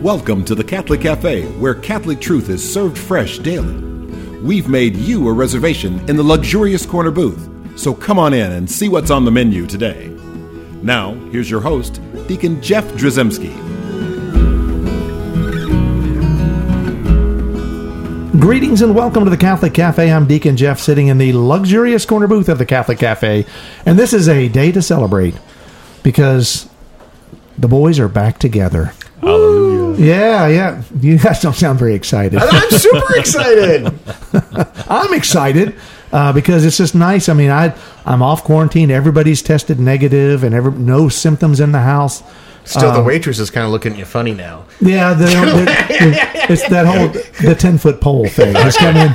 Welcome to the Catholic Cafe, where Catholic truth is served fresh daily. We've made you a reservation in the luxurious corner booth, so come on in and see what's on the menu today. Now, here's your host, Deacon Jeff Drzymski. Greetings and welcome to the Catholic Cafe. I'm Deacon Jeff, sitting in the luxurious corner booth of the Catholic Cafe, and this is a day to celebrate because the boys are back together. Hallelujah. Yeah, yeah. You guys don't sound very excited. I'm super excited. I'm excited uh, because it's just nice. I mean, I I'm off quarantine. Everybody's tested negative, and every, no symptoms in the house. Still, the waitress is kind of looking at you funny now. Yeah, the, the, the- it's that whole the ten foot pole thing has come in.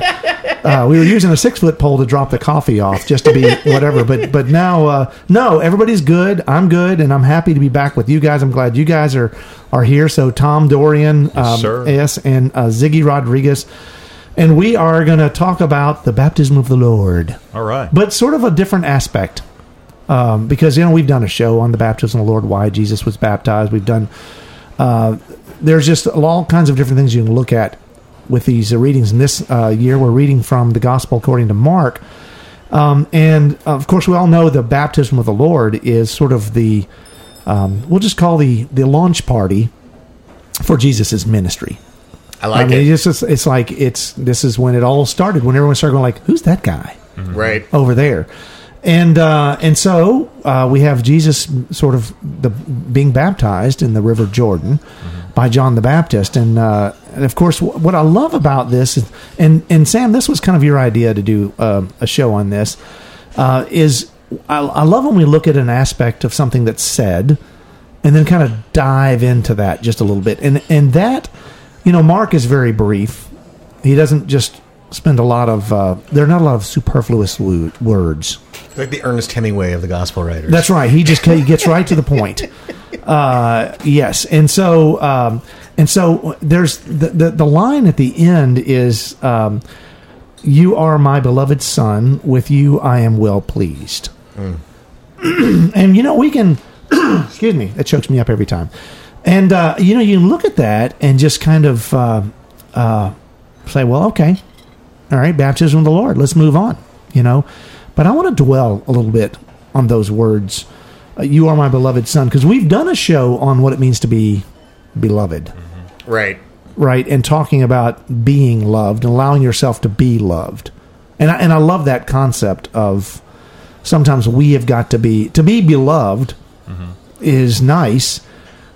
Uh, we were using a six foot pole to drop the coffee off, just to be whatever. But but now, uh, no, everybody's good. I'm good, and I'm happy to be back with you guys. I'm glad you guys are are here. So Tom Dorian, um, sir. S, and uh, Ziggy Rodriguez, and we are going to talk about the baptism of the Lord All right. but sort of a different aspect. Um, because you know we've done a show on the baptism of the Lord, why Jesus was baptized. We've done. Uh, there's just all kinds of different things you can look at with these uh, readings. And this uh, year, we're reading from the Gospel according to Mark, um, and of course, we all know the baptism of the Lord is sort of the um, we'll just call the the launch party for Jesus' ministry. I like I mean, it. it's just it's like it's this is when it all started. When everyone started going like, "Who's that guy?" Right. over there. And uh, and so uh, we have Jesus sort of the being baptized in the River Jordan by John the Baptist, and uh, and of course what I love about this is, and and Sam, this was kind of your idea to do um a show on this, uh, is I, I love when we look at an aspect of something that's said, and then kind of dive into that just a little bit, and and that, you know, Mark is very brief. He doesn't just spend a lot of uh, there are not a lot of superfluous wo- words. Like the Ernest Hemingway of the gospel writers. That's right. He just he gets right to the point. Uh, yes, and so um, and so there's the, the the line at the end is um, you are my beloved son with you I am well pleased. and you know we can excuse me that chokes me up every time. And uh, you know you can look at that and just kind of uh, uh, say well okay all right baptism of the Lord let's move on you know but I want to dwell a little bit on those words. You are my beloved son, because we've done a show on what it means to be beloved, mm-hmm. Right. right? And talking about being loved and allowing yourself to be loved. And I, and I love that concept of sometimes we have got to be to be beloved mm-hmm. is nice,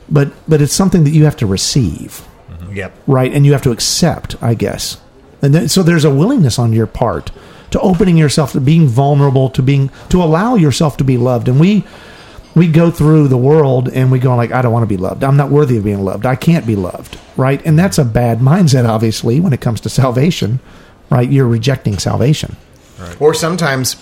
but but it's something that you have to receive mm-hmm. Yep. right? And you have to accept, I guess. And then, so there's a willingness on your part to opening yourself to being vulnerable, to being to allow yourself to be loved. And we we go through the world and we go like, I don't want to be loved. I'm not worthy of being loved. I can't be loved, right? And that's a bad mindset, obviously, when it comes to salvation, right? You're rejecting salvation. Or sometimes,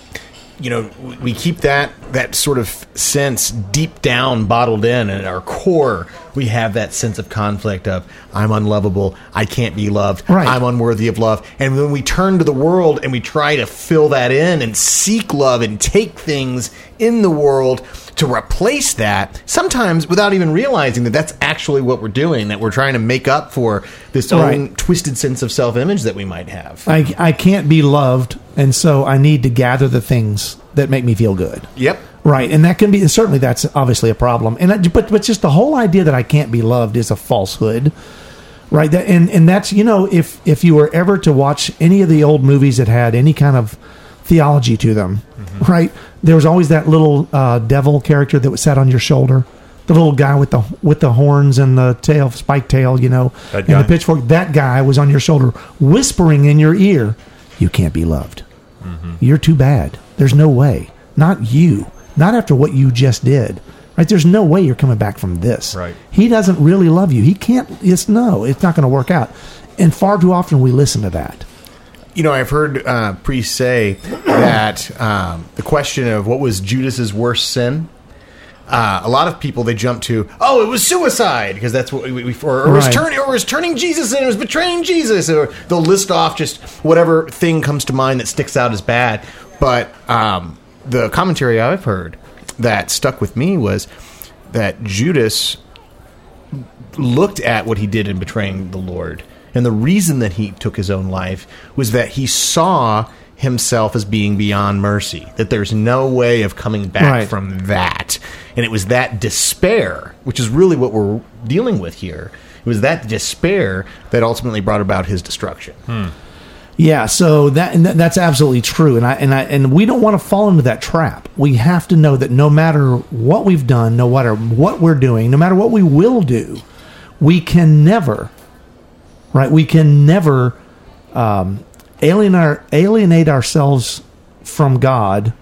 you know, we- we keep that that sort of sense deep down bottled in, and at our core, we have that sense of conflict of I'm unlovable, I can't be loved, Right. I'm unworthy of love. And when we turn to the world and we try to fill that in and seek love and take things in the world to replace that, sometimes without even realizing that that's actually what we're doing, that we're trying to make up for this Right. own twisted sense of self image that we might have. I, I can't be loved, and so I need to gather the things that make me feel good. Yep. Right, and that can be certainly that's obviously a problem, and that, but but just the whole idea that I can't be loved is a falsehood, right? That and and that's you know if if you were ever to watch any of the old movies that had any kind of theology to them, right? There was always that little uh, devil character that was sat on your shoulder, the little guy with the with the horns and the tail, spike tail, you know, and the pitchfork. That guy was on your shoulder, whispering in your ear, "You can't be loved." You're too bad. There's no way. Not you. Not after what you just did. Right? There's no way you're coming back from this. Right. He doesn't really love you. He can't. It's no. It's not going to work out. And far too often we listen to that. You know, I've heard uh, priests say that um, the question of what was Judas's worst sin. Uh, a lot of people they jump to, oh, it was suicide because that's what we, we or, or was turning or was turning Jesus and it was betraying Jesus, or they'll list off just whatever thing comes to mind that sticks out as bad. But um, the commentary I've heard that stuck with me was that Judas looked at what he did in betraying the Lord, and the reason that he took his own life was that he saw himself as being beyond mercy, that there's no way of coming back Right. from that. And it was that despair, which is really what we're dealing with here. It was that despair that ultimately brought about his destruction. Hmm. Yeah, so that that's absolutely true, and I and I and we don't want to fall into that trap. We have to know that no matter what we've done, no matter what we're doing, no matter what we will do, we can never, right? We can never um, alienate alienate ourselves from God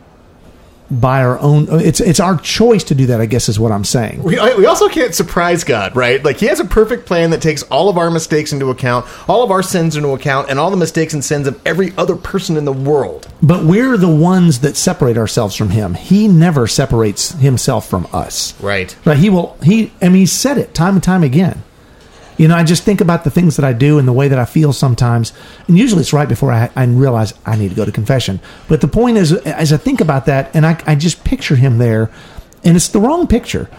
by our own. It's it's our choice to do that. I guess is what I'm saying. We, we also can't surprise God, right? Like, He has a perfect plan that takes all of our mistakes into account, all of our sins into account, and all the mistakes and sins of every other person in the world. But we're the ones that separate ourselves from Him. He never separates Himself from us. Right. Right. He will. He. I mean, he said it time and time again. You know, I just think about the things that I do and the way that I feel sometimes, and usually it's right before I, I realize I need to go to confession. But the point is, as I think about that, and I, I just picture him there, and it's the wrong picture.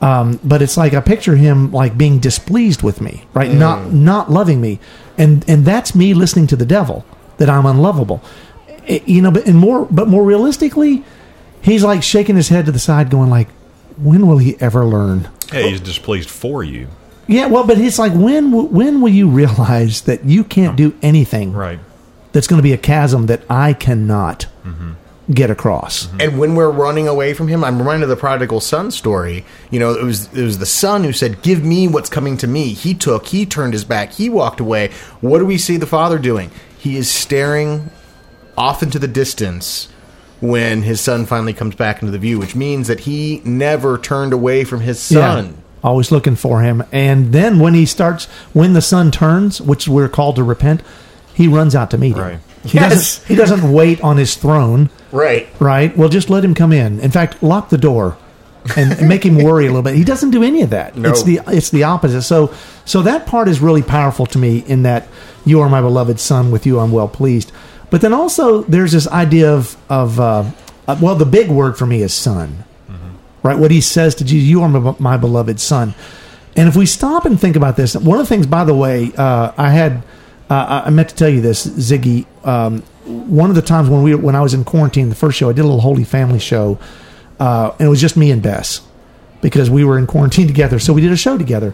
Um, but it's like I picture him like being displeased with me, right? Not not loving me, and and that's me listening to the devil that I'm unlovable. Eh, you know, but and more, but more realistically, he's like shaking his head to the side, going like, "When will he ever learn?" Hey, he's displeased for you. Yeah, well, but it's like when when will you realize that you can't do anything Right. that's going to be a chasm that I cannot mm-hmm. get across? Mm-hmm. And when we're running away from him, I'm reminded of the prodigal son story. You know, it was it was the son who said, "Give me what's coming to me." He took, he turned his back, he walked away. What do we see the father doing? He is staring off into the distance when his son finally comes back into the view, which means that he never turned away from his son. Always looking for him. And then when he starts, when the son turns, which we're called to repent, he runs out to meet him. Right. He Yes. doesn't. He doesn't wait on his throne. Right. Right. Well, just let him come in. In fact, lock the door and, and make him worry a little bit. He doesn't do any of that. No. It's the it's the opposite. So so that part is really powerful to me in that you are my beloved son. With you, I'm well pleased. But then also there's this idea of of uh, uh, well, the big word for me is son. Right. What he says to Jesus, you are my, beloved son. And if we stop and think about this, one of the things, by the way, uh, I had uh, I meant to tell you this, Ziggy. Um, one of the times when we when I was in quarantine, the first show I did a little Holy Family show, uh, and it was just me and Bess because we were in quarantine together. So we did a show together,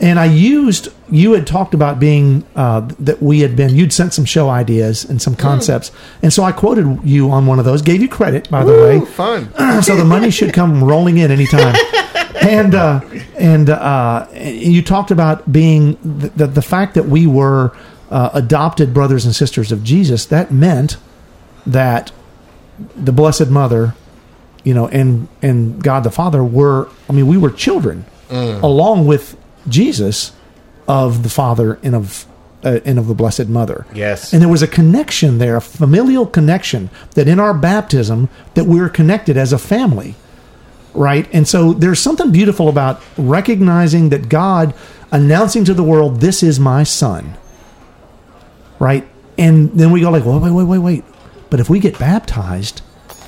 and I used you had talked about being uh, that we had been you'd sent some show ideas and some concepts, and so I quoted you on one of those. Gave you credit, by the way fun. so the money should come rolling in anytime. and uh, and uh, you talked about being the, the, the fact that we were uh, adopted brothers and sisters of Jesus. That meant that the Blessed Mother, you know, and and God the Father were. I mean, we were children along with Jesus of the Father and of. Uh, and of the Blessed Mother. Yes. And there was a connection there, a familial connection that in our baptism that we're connected as a family. Right? And so there's something beautiful about recognizing that God announcing to the world, this is my son. Right? And then we go like, wait, wait, wait, wait, wait. But if we get baptized,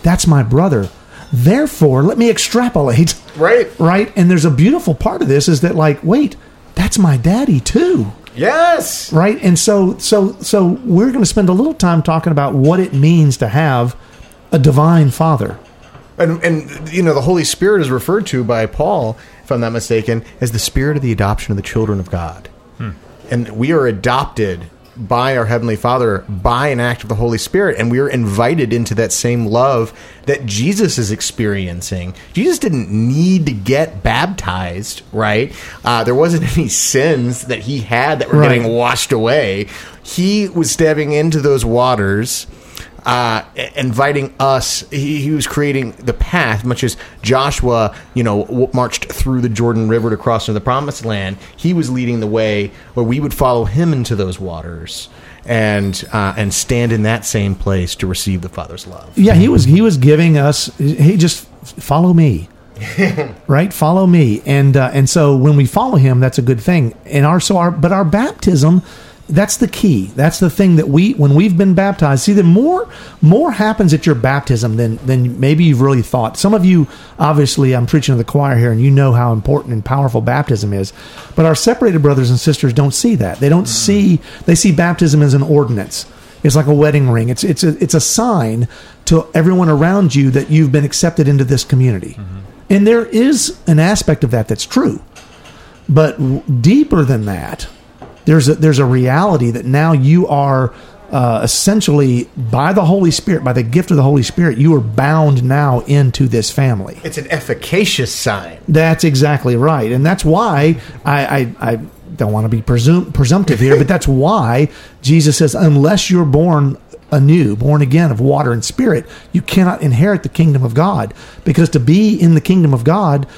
that's my brother. Therefore, let me extrapolate. Right. Right? And there's a beautiful part of this is that like, wait, that's my daddy too Yes. right and so so so we're going to spend a little time talking about what it means to have a divine father And, and you know the Holy Spirit is referred to by Paul, if I'm not mistaken, as the Spirit of the adoption of the children of God. Hmm. And we are adopted by our Heavenly Father by an act of the Holy Spirit, and we are invited into that same love that Jesus is experiencing. Jesus didn't need to get baptized, right? Uh, there wasn't any sins that he had that were Right. getting washed away. He was stepping into those waters uh, inviting us. He, he was creating the path, much as Joshua, you know, w- marched through the Jordan River to cross into the Promised Land. He was leading the way where we would follow him into those waters and uh, and stand in that same place to receive the Father's love. yeah he was he was giving us he just follow me right follow me and uh, and so when we follow him that's a good thing and our so our but our baptism that's the key. That's the thing that we when we've been baptized. See, the more more happens at your baptism than than maybe you've really thought. Some of you, obviously, I'm preaching to the choir here, and you know how important and powerful baptism is. But our separated brothers and sisters don't see that. They don't hmm. see. They see baptism as an ordinance. It's like a wedding ring. It's it's a it's a sign to everyone around you that you've been accepted into this community. Mm-hmm. And there is an aspect of that that's true. But w- deeper than that, there's a, there's a reality that now you are uh, essentially by the Holy Spirit, by the gift of the Holy Spirit, you are bound now into this family. It's an efficacious sign. That's exactly right, and that's why I, I, I don't want to be presum- presumptive here, but that's why Jesus says, unless you're born anew, born again of water and spirit, you cannot inherit the kingdom of God. Because to be in the kingdom of God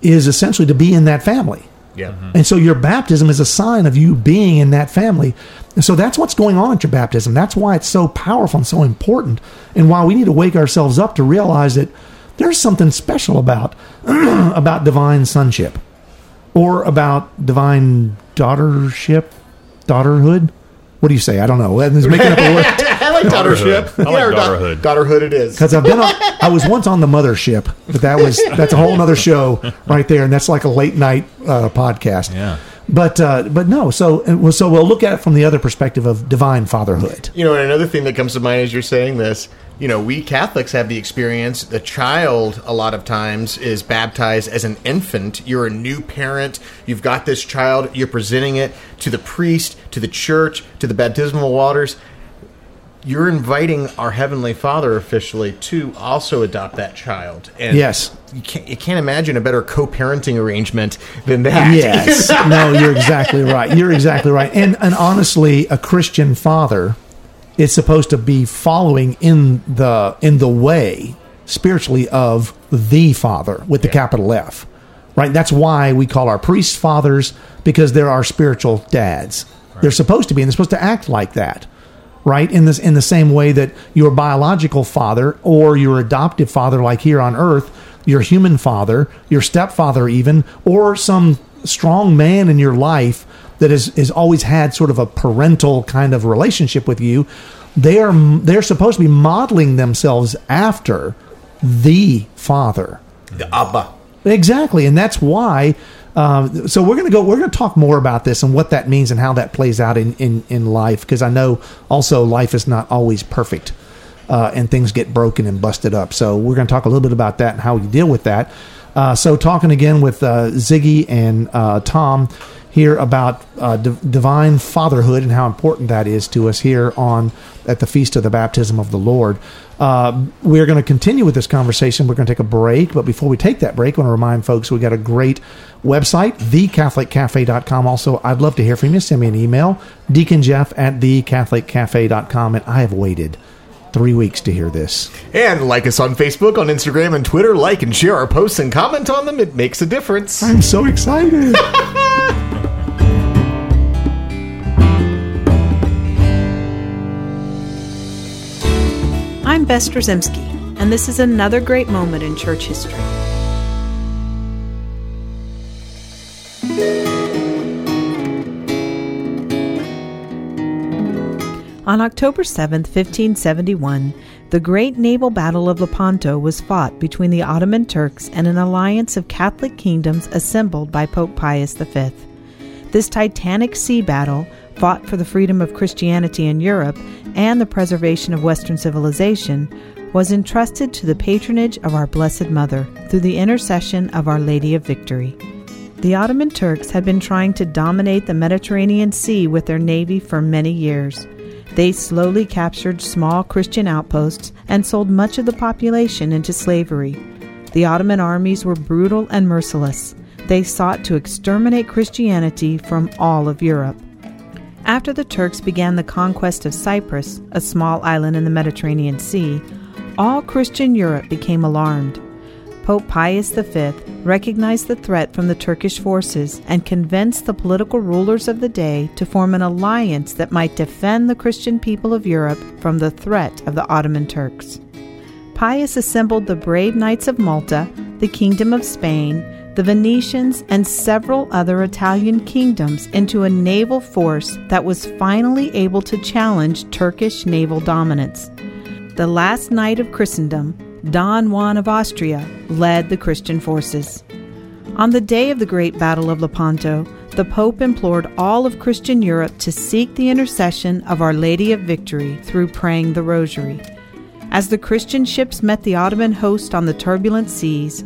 is essentially to be in that family. Yeah. Mm-hmm. And so your baptism is a sign of you being in that family. And so that's what's going on at your baptism. That's why it's so powerful and so important. And why we need to wake ourselves up to realize that there's something special about about divine sonship or about divine daughtership, daughterhood. What do you say? I don't know. It's making up a word. I like daughtership. Daughterhood. I like or da- daughterhood. daughterhood it is. because I've been on, I was once on the mothership, but that was that's a whole other show right there, and that's like a late night uh, podcast. Yeah. But uh, but no, so it so we'll look at it from the other perspective of divine fatherhood. You know, and another thing that comes to mind as you're saying this, you know, we Catholics have the experience. The child, a lot of times, is baptized as an infant. You're a new parent. You've got this child. You're presenting it to the priest, to the church, to the baptismal waters. You're inviting our Heavenly Father officially to also adopt that child. And Yes. you can't you can't imagine a better co-parenting arrangement than that. Yes, no, you're exactly right. You're exactly right. And and honestly, a Christian father is supposed to be following in the in the way spiritually of the Father with the capital F. Right? That's why we call our priests fathers because they're our spiritual dads. They're supposed to be and they're supposed to act like that. Right? In this in the same way that your biological father or your adoptive father like here on earth, your human father, your stepfather even, or some strong man in your life that has, has always had sort of a parental kind of relationship with you, they are they're supposed to be modeling themselves after the father. The Abba. Exactly, and that's why. Um, so we're going to go. We're going to talk more about this and what that means and how that plays out in in, in life because I know also life is not always perfect. Uh, and things get broken and busted up. So we're going to talk a little bit about that and how we deal with that. Uh, so talking again with uh, Ziggy and uh, Tom here about uh, di- divine fatherhood and how important that is to us here on at the feast of the baptism of the Lord. Uh, we're going to continue with this conversation. We're going to take a break, but before we take that break, I want to remind folks we got a great website, thecatholiccafe.com. Also, I'd love to hear from you. Send me an email, deaconjeff at thecatholiccafe.com. And I have waited three weeks to hear this. And like us on Facebook, on Instagram, and Twitter. Like and share our posts and comment on them. It makes a difference. I'm so excited. Bess and this is another great moment in church history. On October 7, 1571, the great naval battle of Lepanto was fought between the Ottoman Turks and an alliance of Catholic kingdoms assembled by Pope Pius V. This titanic sea battle, fought for the freedom of Christianity in Europe and the preservation of Western civilization, was entrusted to the patronage of our Blessed Mother through the intercession of Our Lady of Victory. The Ottoman Turks had been trying to dominate the Mediterranean Sea with their navy for many years. They slowly captured small Christian outposts and sold much of the population into slavery. The Ottoman armies were brutal and merciless. They sought to exterminate Christianity from all of Europe. After the Turks began the conquest of Cyprus, a small island in the Mediterranean Sea, all Christian Europe became alarmed. Pope Pius V recognized the threat from the Turkish forces and convinced the political rulers of the day to form an alliance that might defend the Christian people of Europe from the threat of the Ottoman Turks. Pius assembled the brave knights of Malta, the Kingdom of Spain, the Venetians, and several other Italian kingdoms into a naval force that was finally able to challenge Turkish naval dominance. The last knight of Christendom, Don Juan of Austria, led the Christian forces. On the day of the Great Battle of Lepanto, the Pope implored all of Christian Europe to seek the intercession of Our Lady of Victory through praying the Rosary. As the Christian ships met the Ottoman host on the turbulent seas,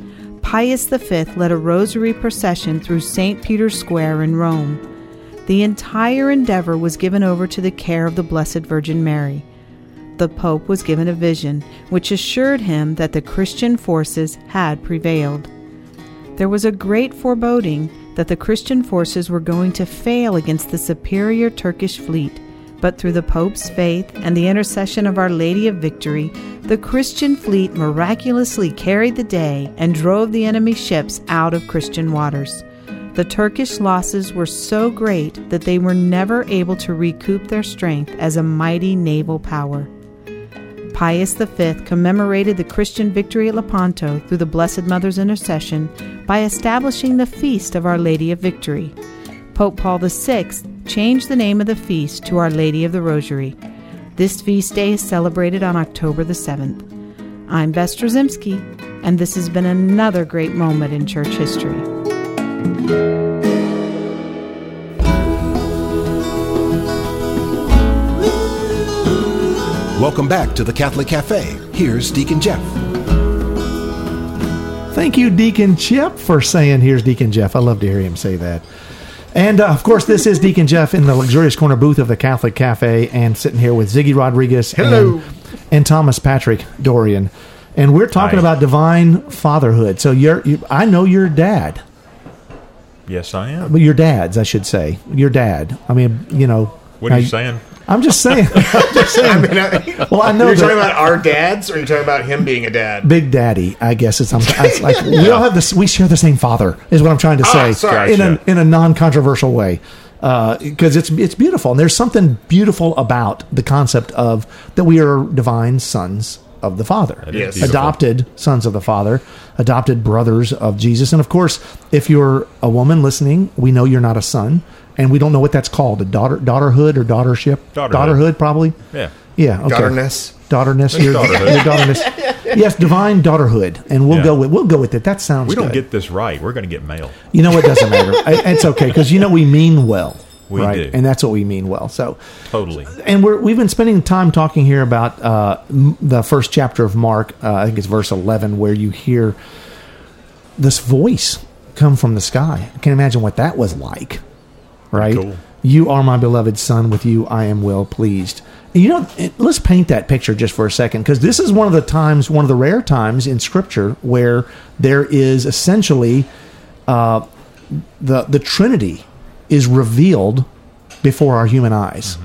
Pius V led a rosary procession through St. Peter's Square in Rome. The entire endeavor was given over to the care of the Blessed Virgin Mary. The Pope was given a vision which assured him that the Christian forces had prevailed. There was a great foreboding that the Christian forces were going to fail against the superior Turkish fleet, but through the Pope's faith and the intercession of Our Lady of Victory, the Christian fleet miraculously carried the day and drove the enemy ships out of Christian waters. The Turkish losses were so great that they were never able to recoup their strength as a mighty naval power. Pius V commemorated the Christian victory at Lepanto through the Blessed Mother's intercession by establishing the Feast of Our Lady of Victory. Pope Paul VI changed the name of the feast to Our Lady of the Rosary. This feast day is celebrated on October the 7th. I'm Bess Drzymski, and this has been another great moment in church history. Welcome back to the Catholic Cafe. Here's Deacon Jeff. Thank you, Deacon Chip, for saying, Here's Deacon Jeff. I love to hear him say that. And uh, of course, this is Deacon Jeff in the luxurious corner booth of the Catholic Cafe, and sitting here with Ziggy Rodriguez Hello. And, and Thomas Patrick Dorian. And we're talking Hi. about divine fatherhood. So you're, you, I know your dad. Yes, I am. Well, your dad's, I should say. Your dad. I mean, you know. What are you now- saying? I'm just saying. I'm just saying. I mean, I, well, I know You're that talking about our dads, or you're talking about him being a dad? Big Daddy, I guess it's, I'm, it's like we all have this. We share the same father, is what I'm trying to say, Ah, sorry. in a in a non-controversial way, because it's it's beautiful, and there's something beautiful about the concept of that we are divine sons of the Father, Yes. adopted sons of the Father, adopted brothers of Jesus, and of course, if you're a woman listening, we know you're not a son, and we don't know what that's called, a daughter daughterhood or daughtership, Daughterhood. daughterhood probably, Yeah. yeah, okay. Daughterness. Daughterness, your, Daughterhood. your daughterness. Yes, divine daughterhood, and we'll Yeah. go with we'll go with it. That sounds. Good. We don't good. get this right. We're going to get mail. You know, it doesn't matter. It's okay because you know we mean well. We right? do. and that's what we mean well. So, Totally. and we're we've been spending time talking here about uh, the first chapter of Mark. Uh, I think it's verse eleven, where you hear this voice come from the sky. I can't imagine what that was like. Right? Cool. You are my beloved son. With you, I am well pleased. You know, let's paint that picture just for a second, because this is one of the times, one of the rare times in Scripture where there is essentially uh, the the Trinity is revealed before our human eyes,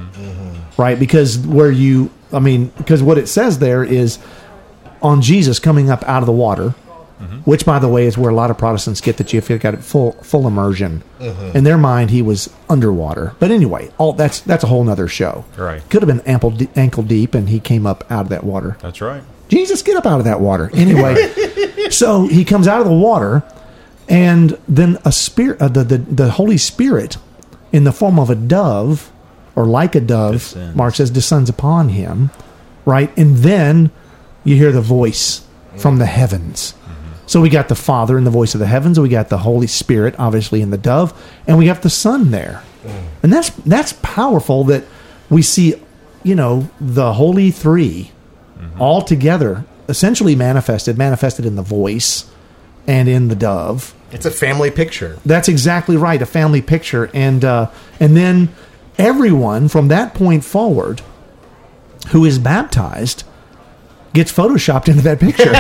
right? Because where you, I mean, because what it says there is on Jesus coming up out of the water, which, by the way, is where a lot of Protestants get that you have got it full full immersion. In their mind, he was underwater. But anyway, all that's that's a whole nother show. Right. Could have been ample ankle deep, and he came up out of that water. That's right. Jesus, get up out of that water. Anyway, so he comes out of the water, and then a spirit, uh, the, the the Holy Spirit, in the form of a dove, or like a dove, Descends. Mark says, descends upon him, right? And then you hear the voice from the heavens. So we got the Father in the voice of the heavens, we got the Holy Spirit, obviously in the dove, and we got the Son there, and that's that's powerful. That we see, you know, the Holy Three all together, essentially manifested, manifested in the voice and in the dove. It's a family picture. That's exactly right, a family picture, and uh, and then everyone from that point forward who is baptized gets photoshopped into that picture,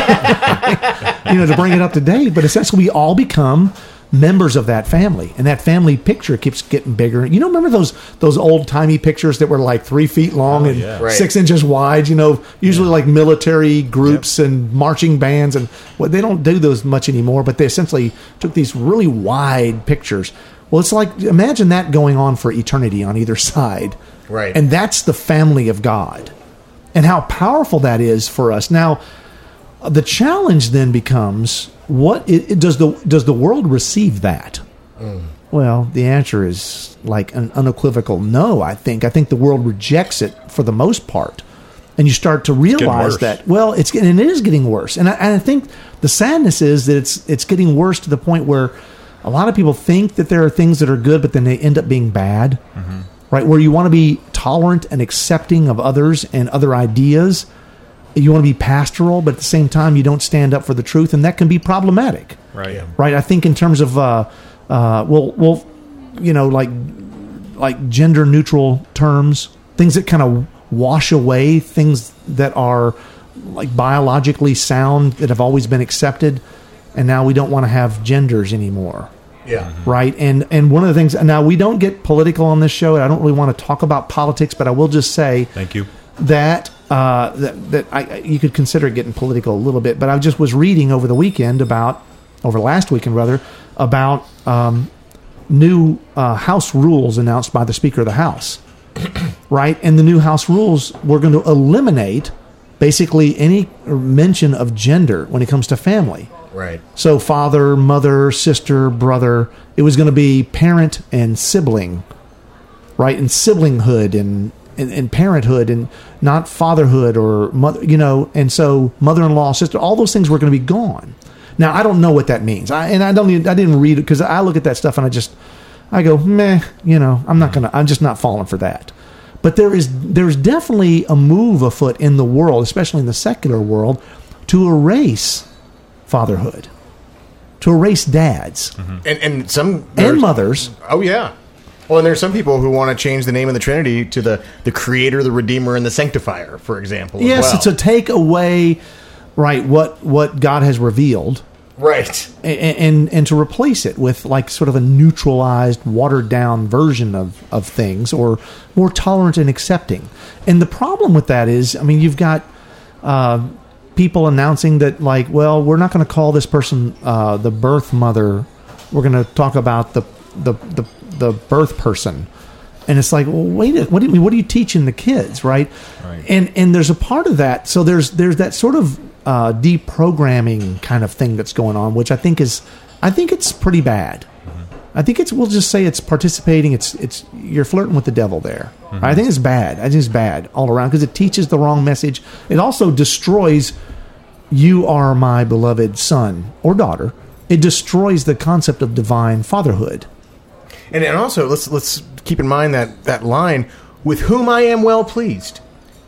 you know, to bring it up to date. But essentially, we all become members of that family, and that family picture keeps getting bigger. You know, remember those those old timey pictures that were like three feet long Oh, and yeah. Right. six inches wide? You know, usually like military groups and marching bands, and well, they don't do those much anymore. But they essentially took these really wide pictures. Well, it's like imagine that going on for eternity on either side, Right. And that's the family of God and how powerful that is for us. Now, the challenge then becomes what it, it- does the does the world receive that? Well, the answer is like an unequivocal no. I think I think the world rejects it for the most part, and you start to realize that well, it's getting and it is getting worse. And I, and I think the sadness is that it's it's getting worse to the point where a lot of people think that there are things that are good, but then they end up being bad. Right, where you want to be tolerant and accepting of others and other ideas. You want to be pastoral, but at the same time, you don't stand up for the truth, and that can be problematic Right. right? I think in terms of uh, uh, well, well, you know, like like gender neutral terms, things that kind of wash away things that are like biologically sound that have always been accepted, and now we don't want to have genders anymore. Yeah. Right, and and one of the things now we don't get political on this show, and I don't really want to talk about politics, but I will just say Thank you. that uh, that that I, I- you could consider getting political a little bit, but I just was reading over the weekend about over last weekend rather about um, new uh, House rules announced by the Speaker of the House, right? And the new House rules were going to eliminate basically any mention of gender when it comes to family. Right. So father, mother, sister, brother. It was going to be parent and sibling, right? And siblinghood and, and and parenthood and not fatherhood or mother, you know. And so mother-in-law, sister, all those things were going to be gone. Now I don't know what that means. I and I don't even I didn't read it because I look at that stuff and I just I go meh. You know, I'm not gonna. I'm just not falling for that. But there is there's definitely a move afoot in the world, especially in the secular world, to erase fatherhood, to erase dads And and some and mothers. Oh yeah. Well, and there's some people who want to change the name of the Trinity to the the Creator, the Redeemer, and the Sanctifier, for example. as Yes, well. to take away right what what God has revealed right. and, and and to replace it with like sort of a neutralized, watered down version of of things, or more tolerant and accepting. And the problem with that is, I mean, you've got uh, people announcing that, like, well, we're not going to call this person uh, the birth mother. We're going to talk about the the the, the birth person. And it's like, well, wait, a- what do you mean? What are you teaching the kids, right? Right. And and there's a part of that. So there's there's that sort of uh, deprogramming kind of thing that's going on, which I think is, I think it's pretty bad. I think it's we'll just say it's participating. It's it's you're flirting with the devil there. I think it's bad. I think it's bad all around because it teaches the wrong message. It also destroys. You are my beloved son or daughter. It destroys the concept of divine fatherhood. And and also let's let's keep in mind that that line with whom I am well pleased.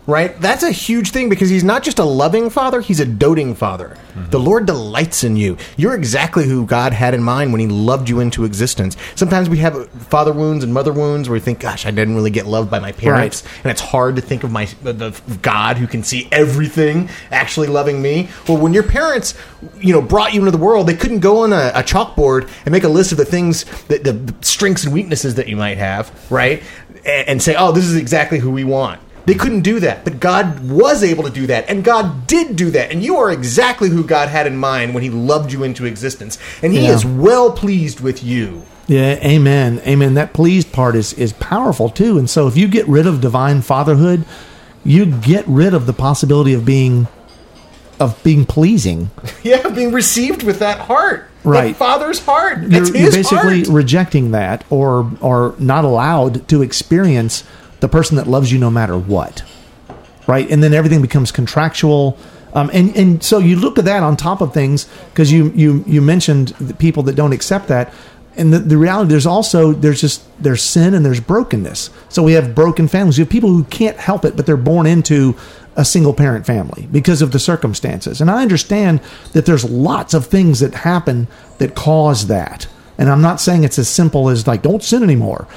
Right? That's a huge thing because he's not just a loving father, he's a doting father. Mm-hmm. The Lord delights in you. You're exactly who God had in mind when he loved you into existence. Sometimes we have father wounds and mother wounds where we think, gosh, I didn't really get loved by my parents. And it's hard to think of my of of God who can see everything actually loving me. Well, when your parents, you know, brought you into the world, they couldn't go on a, a chalkboard and make a list of the things that the, the strengths and weaknesses that you might have, right? And, and say, oh, this is exactly who we want. They couldn't do that, but God was able to do that, and God did do that, and you are exactly who God had in mind when He loved you into existence, and He Yeah. is well pleased with you. Yeah, amen. Amen. That pleased part is is powerful too. And so if you get rid of divine fatherhood, you get rid of the possibility of being of being pleasing. Yeah, being received with that heart, Right. that Father's heart. You're, That's you're basically heart. rejecting that or or not allowed to experience the person that loves you no matter what. Right? And then everything becomes contractual. Um, and, and so you look at that on top of things because you, you, you mentioned the people that don't accept that. And the, the reality, there's also, there's just, there's sin and there's brokenness. So we have broken families. You have people who can't help it, but they're born into a single parent family because of the circumstances. And I understand that there's lots of things that happen that cause that. And I'm not saying it's as simple as like, don't sin anymore.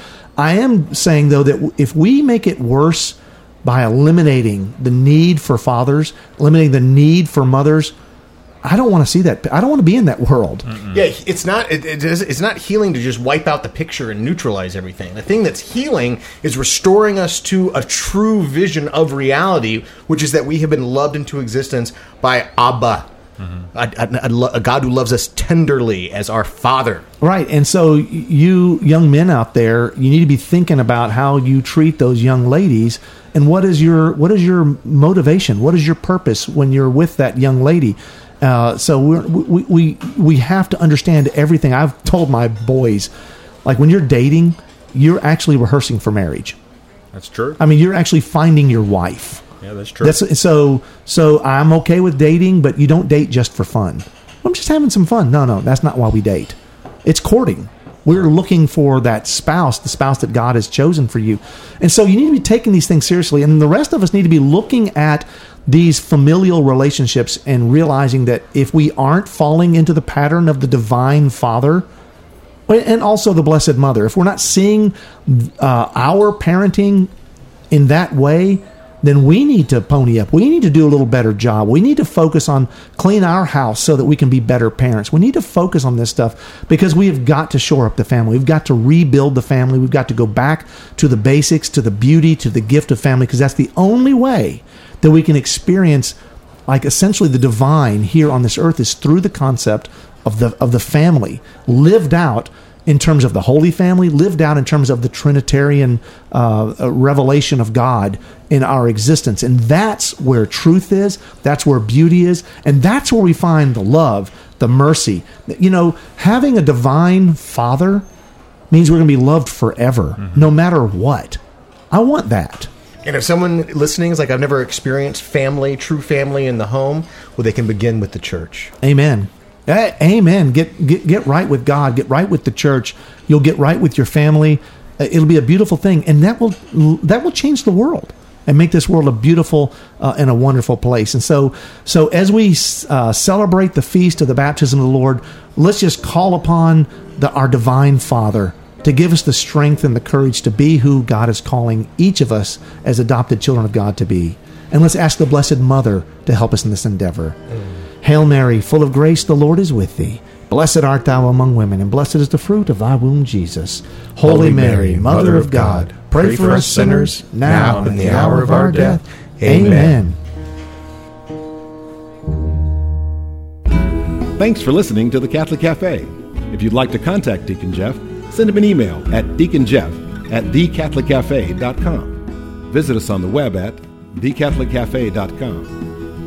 I am saying, though, that if we make it worse by eliminating the need for fathers, eliminating the need for mothers, I don't want to see that. I don't want to be in that world. Yeah, it's not. It, it is, it's not healing to just wipe out the picture and neutralize everything. The thing that's healing is restoring us to a true vision of reality, which is that we have been loved into existence by Abba, a, a- a a God who loves us tenderly as our Father. Right. And so, you young men out there, you need to be thinking about how you treat those young ladies and what is your what is your motivation? What is your purpose when you're with that young lady? Uh, so we're, we we we have to understand everything. I've told my boys, like when you're dating, you're actually rehearsing for marriage. That's true. I mean, you're actually finding your wife. Yeah, that's true. That's so so I'm okay with dating, but you don't date just for fun. I'm just having some fun. No, no, that's not why we date. It's courting. We're looking for that spouse, the spouse that God has chosen for you. And so you need to be taking these things seriously. And the rest of us need to be looking at these familial relationships and realizing that if we aren't falling into the pattern of the divine father, and also the Blessed Mother. If we're not seeing uh, our parenting in that way, then we need to pony up. We need to do a little better job. We need to focus on clean our house so that we can be better parents. We need to focus on this stuff because we have got to shore up the family. We've got to rebuild the family. We've got to go back to the basics, to the beauty, to the gift of family because that's the only way that we can experience like essentially the divine here on this earth is through the concept of the of the family lived out in terms of the Holy Family, lived out in terms of the Trinitarian uh, uh, revelation of God in our existence, and that's where truth is. That's where beauty is, and that's where we find the love, the mercy. You know, having a divine Father means we're going to be loved forever, no matter what. I want that. And if someone listening is like, I've never experienced family, true family in the home, well, they can begin with the church. Amen. A- Amen. Get get get right with God. Get right with the church. You'll get right with your family. Uh, It'll be a beautiful thing, and that will that will change the world and make this world a beautiful uh, and a wonderful place. And so, so as we uh, celebrate the feast of the baptism of the Lord, let's just call upon the, our divine Father to give us the strength and the courage to be who God is calling each of us as adopted children of God to be. And let's ask the Blessed Mother to help us in this endeavor. Hail Mary, full of grace, the Lord is with thee. Blessed art thou among women, and blessed is the fruit of thy womb, Jesus. Holy, Mary, Mother of God, pray for us sinners, now and in the hour of our death. Amen. Thanks for listening to the Catholic Cafe. If you'd like to contact Deacon Jeff, send him an email at deaconjeff at thecatholiccafe.com. Visit us on the web at thecatholiccafe.com.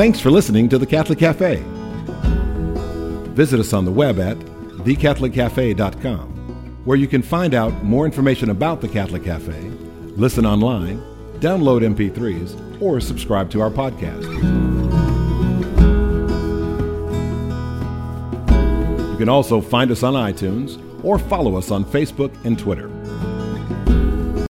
Thanks for listening to the Catholic Cafe. Visit us on the web at thecatholiccafe.com, where you can find out more information about the Catholic Cafe, listen online, download MP3s, or subscribe to our podcast. You can also find us on iTunes or follow us on Facebook and Twitter.